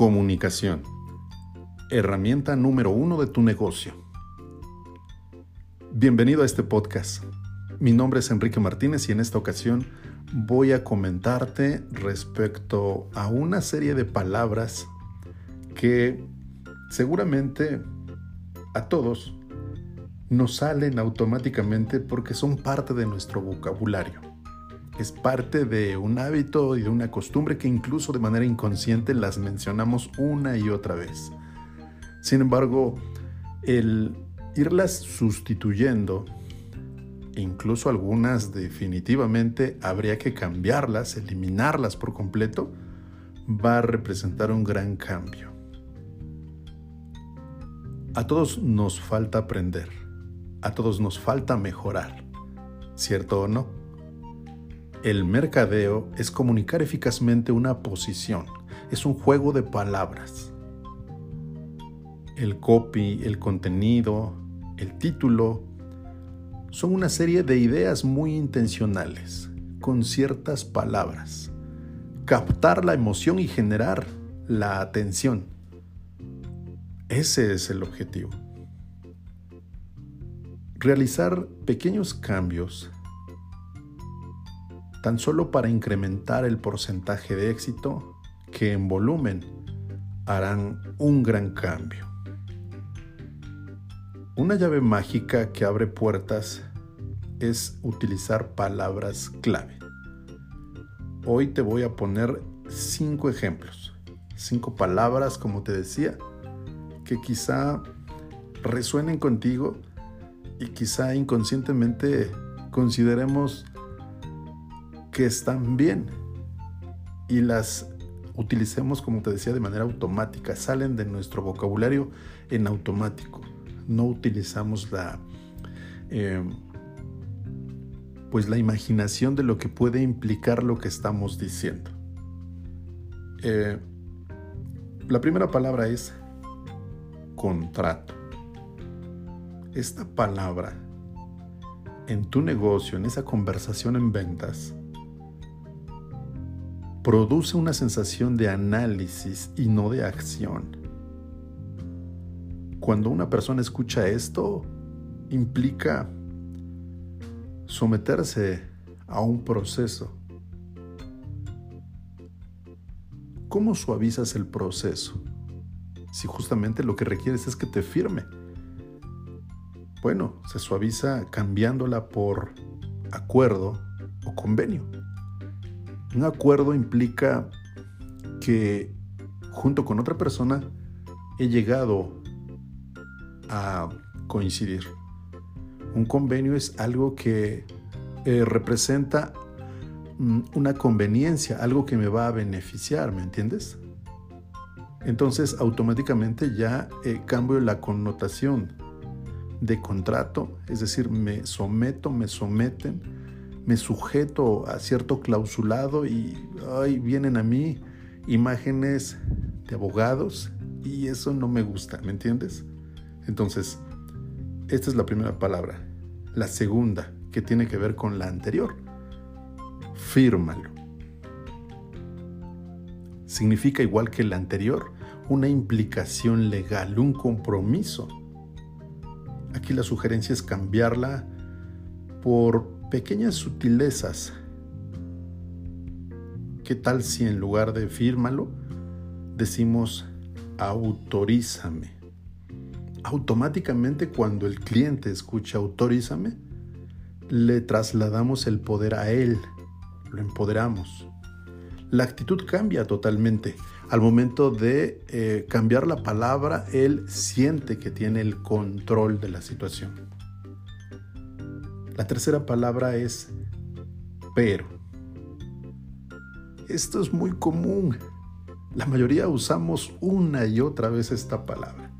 Comunicación. Herramienta número uno de tu negocio. Bienvenido a este podcast. Mi nombre es Enrique Martínez y en esta ocasión voy a comentarte respecto a una serie de palabras que seguramente a todos nos salen automáticamente porque son parte de nuestro vocabulario. Es parte de un hábito y de una costumbre que incluso de manera inconsciente las mencionamos una y otra vez. Sin embargo, el irlas sustituyendo, incluso algunas definitivamente habría que cambiarlas, eliminarlas por completo, va a representar un gran cambio. A todos nos falta aprender, a todos nos falta mejorar, ¿cierto o no? El mercadeo es comunicar eficazmente una posición, es un juego de palabras. El copy, el contenido, el título, son una serie de ideas muy intencionales, con ciertas palabras. Captar la emoción y generar la atención ese es el objetivo. Realizar pequeños cambios tan solo para incrementar el porcentaje de éxito que en volumen harán un gran cambio. Una llave mágica que abre puertas es utilizar palabras clave. Hoy te voy a poner cinco ejemplos, cinco palabras, como te decía, que quizá resuenen contigo y quizá inconscientemente consideremos que están bien y las utilicemos, como te decía, de manera automática, salen de nuestro vocabulario en automático. No utilizamos la, em, pues la imaginación de lo que puede implicar lo que estamos diciendo. Eh, la primera palabra es contrato. Esta palabra en tu negocio, en esa conversación en ventas, produce una sensación de análisis y no de acción. Cuando una persona escucha esto, implica someterse a un proceso. ¿Cómo suavizas el proceso? si justamente lo que requieres es que te firme? Bueno, se suaviza cambiándola por acuerdo o convenio. Un acuerdo implica que junto con otra persona he llegado a coincidir. Un convenio es algo que eh, representa mm, una conveniencia, algo que me va a beneficiar, ¿me entiendes? entonces automáticamente ya eh, cambio la connotación de contrato, es decir, me someto, me someten, me sujeto a cierto clausulado y ay, vienen a mí imágenes de abogados y eso no me gusta, ¿me entiendes? Entonces, esta es la primera palabra. La segunda, que tiene que ver con la anterior, fírmalo significa igual que el anterior una implicación legal, un compromiso. Aquí la sugerencia es cambiarla por pequeñas sutilezas. ¿Qué tal si en lugar de fírmalo decimos autorízame? Automáticamente cuando el cliente escucha autorízame, le trasladamos el poder a él, lo empoderamos la actitud cambia totalmente. Al momento de eh, cambiar la palabra, él siente que tiene el control de la situación. La tercera palabra es pero. Esto es muy común. La mayoría usamos una y otra vez esta palabra.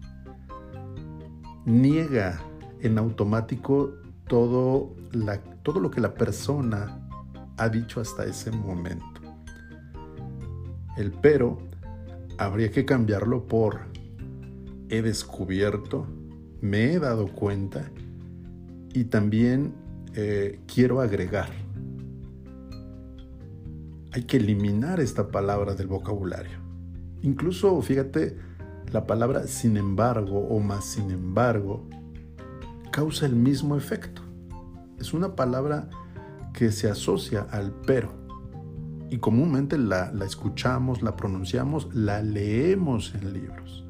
Niega en automático todo, lo que la persona ha dicho hasta ese momento. El pero habría que cambiarlo por he descubierto, me he dado cuenta y también eh, quiero agregar. Hay que eliminar esta palabra del vocabulario. Incluso, fíjate, la palabra sin embargo o más sin embargo causa el mismo efecto. Es una palabra que se asocia al pero. Y comúnmente la, la escuchamos, la pronunciamos, la leemos en libros.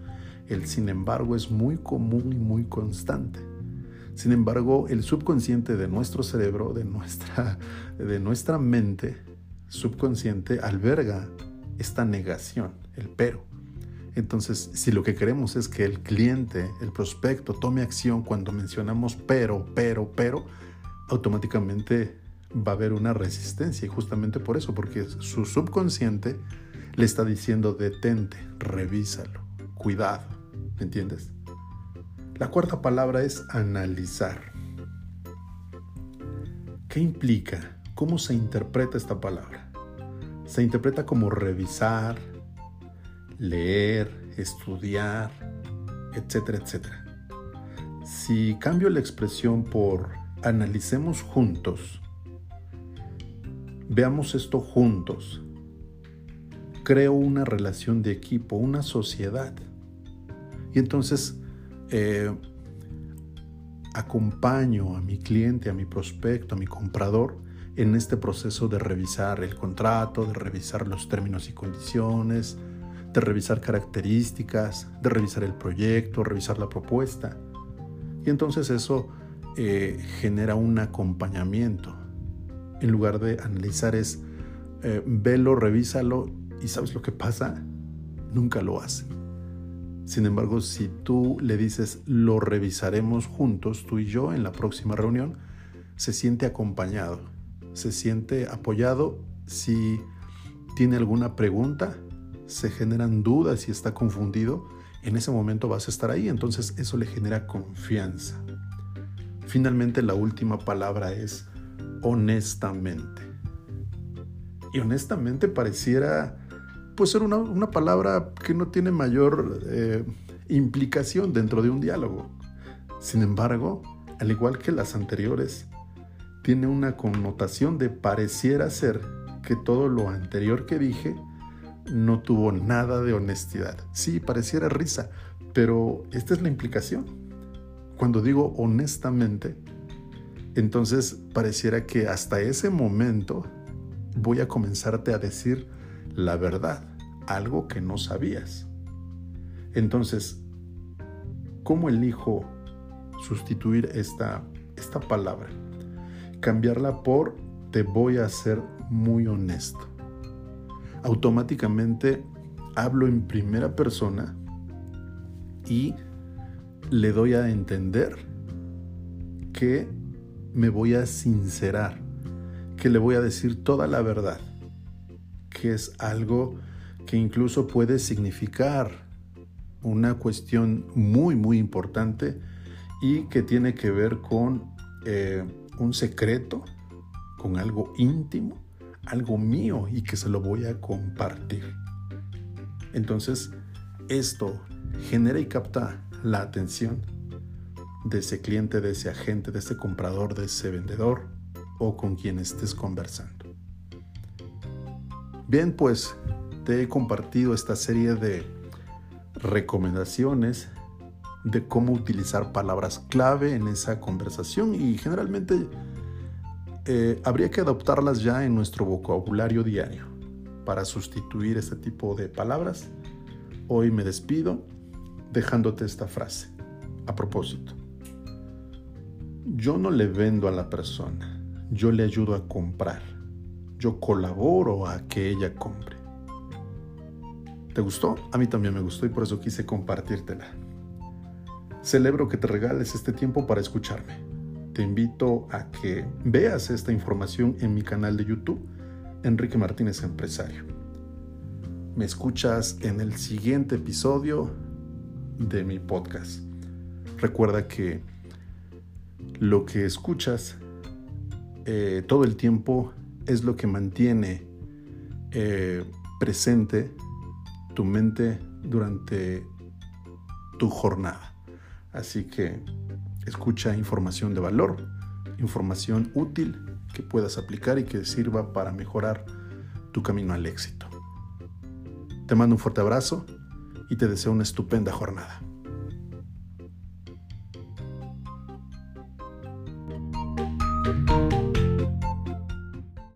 El sin embargo es muy común y muy constante. Sin embargo, el subconsciente de nuestro cerebro, de nuestra, de nuestra mente subconsciente, alberga esta negación, el pero. Entonces, si lo que queremos es que el cliente, el prospecto, tome acción cuando mencionamos pero, pero, pero, automáticamente va a haber una resistencia. Y justamente por eso, porque su subconsciente le está diciendo detente, revísalo, cuidado. ¿Me entiendes? La cuarta palabra es analizar. ¿Qué implica? ¿Cómo se interpreta esta palabra? Se interpreta como revisar, leer, estudiar, etcétera, etcétera. Si cambio la expresión por analicemos juntos, veamos esto juntos, creo una relación de equipo, una sociedad. Y entonces eh, a mi cliente, a mi prospecto, a mi comprador en este proceso de revisar el contrato, de revisar los términos y condiciones, de revisar características, de revisar el proyecto, revisar la propuesta. Y entonces eso eh, genera un acompañamiento. En lugar de analizar es, eh, velo, revísalo y sabes lo que pasa, nunca lo hacen. Sin embargo, si tú le dices lo revisaremos juntos, tú y yo, en la próxima reunión, se siente acompañado, se siente apoyado. Si tiene alguna pregunta, se generan dudas y está confundido, en ese momento vas a estar ahí. Entonces eso le genera confianza. Finalmente, la última palabra es honestamente. Y honestamente pareciera puede ser una, palabra que no tiene mayor eh, implicación dentro de un diálogo. Sin embargo, al igual que las anteriores, tiene una connotación de pareciera ser que todo lo anterior que dije no tuvo nada de honestidad. Sí, pareciera risa, pero esta es la implicación. Cuando digo honestamente, entonces pareciera que hasta ese momento voy a comenzarte a decir la verdad algo que no sabías. Entonces, ¿cómo elijo sustituir esta, esta palabra? Cambiarla por te voy a ser muy honesto. Automáticamente hablo en primera persona y le doy a entender que me voy a sincerar, que le voy a decir toda la verdad, que es algo que incluso puede significar una cuestión muy, muy importante y que tiene que ver con eh, un secreto, con algo íntimo, algo mío y que se lo voy a compartir. Entonces, esto genera y capta la atención de ese cliente, de ese agente, de ese comprador, de ese vendedor o con quien estés conversando. Bien, pues te he compartido esta serie de recomendaciones de cómo utilizar palabras clave en esa conversación y generalmente eh, habría que adoptarlas ya en nuestro vocabulario diario para sustituir este tipo de palabras. Hoy me despido dejándote esta frase. A propósito, yo no le vendo a la persona, yo le ayudo a comprar, yo colaboro a que ella compre. ¿Te gustó? A mí también me gustó y por eso quise compartírtela. Celebro que te regales este tiempo para escucharme. Te invito a que veas esta información en mi canal de YouTube, Enrique Martínez Empresario. Me escuchas en el siguiente episodio de mi podcast. Recuerda que lo que escuchas eh, todo el tiempo es lo que mantiene eh, presente tu mente durante tu jornada. Así que escucha información de valor, información útil que puedas aplicar y que sirva para mejorar tu camino al éxito. Te mando un fuerte abrazo y te deseo una estupenda jornada.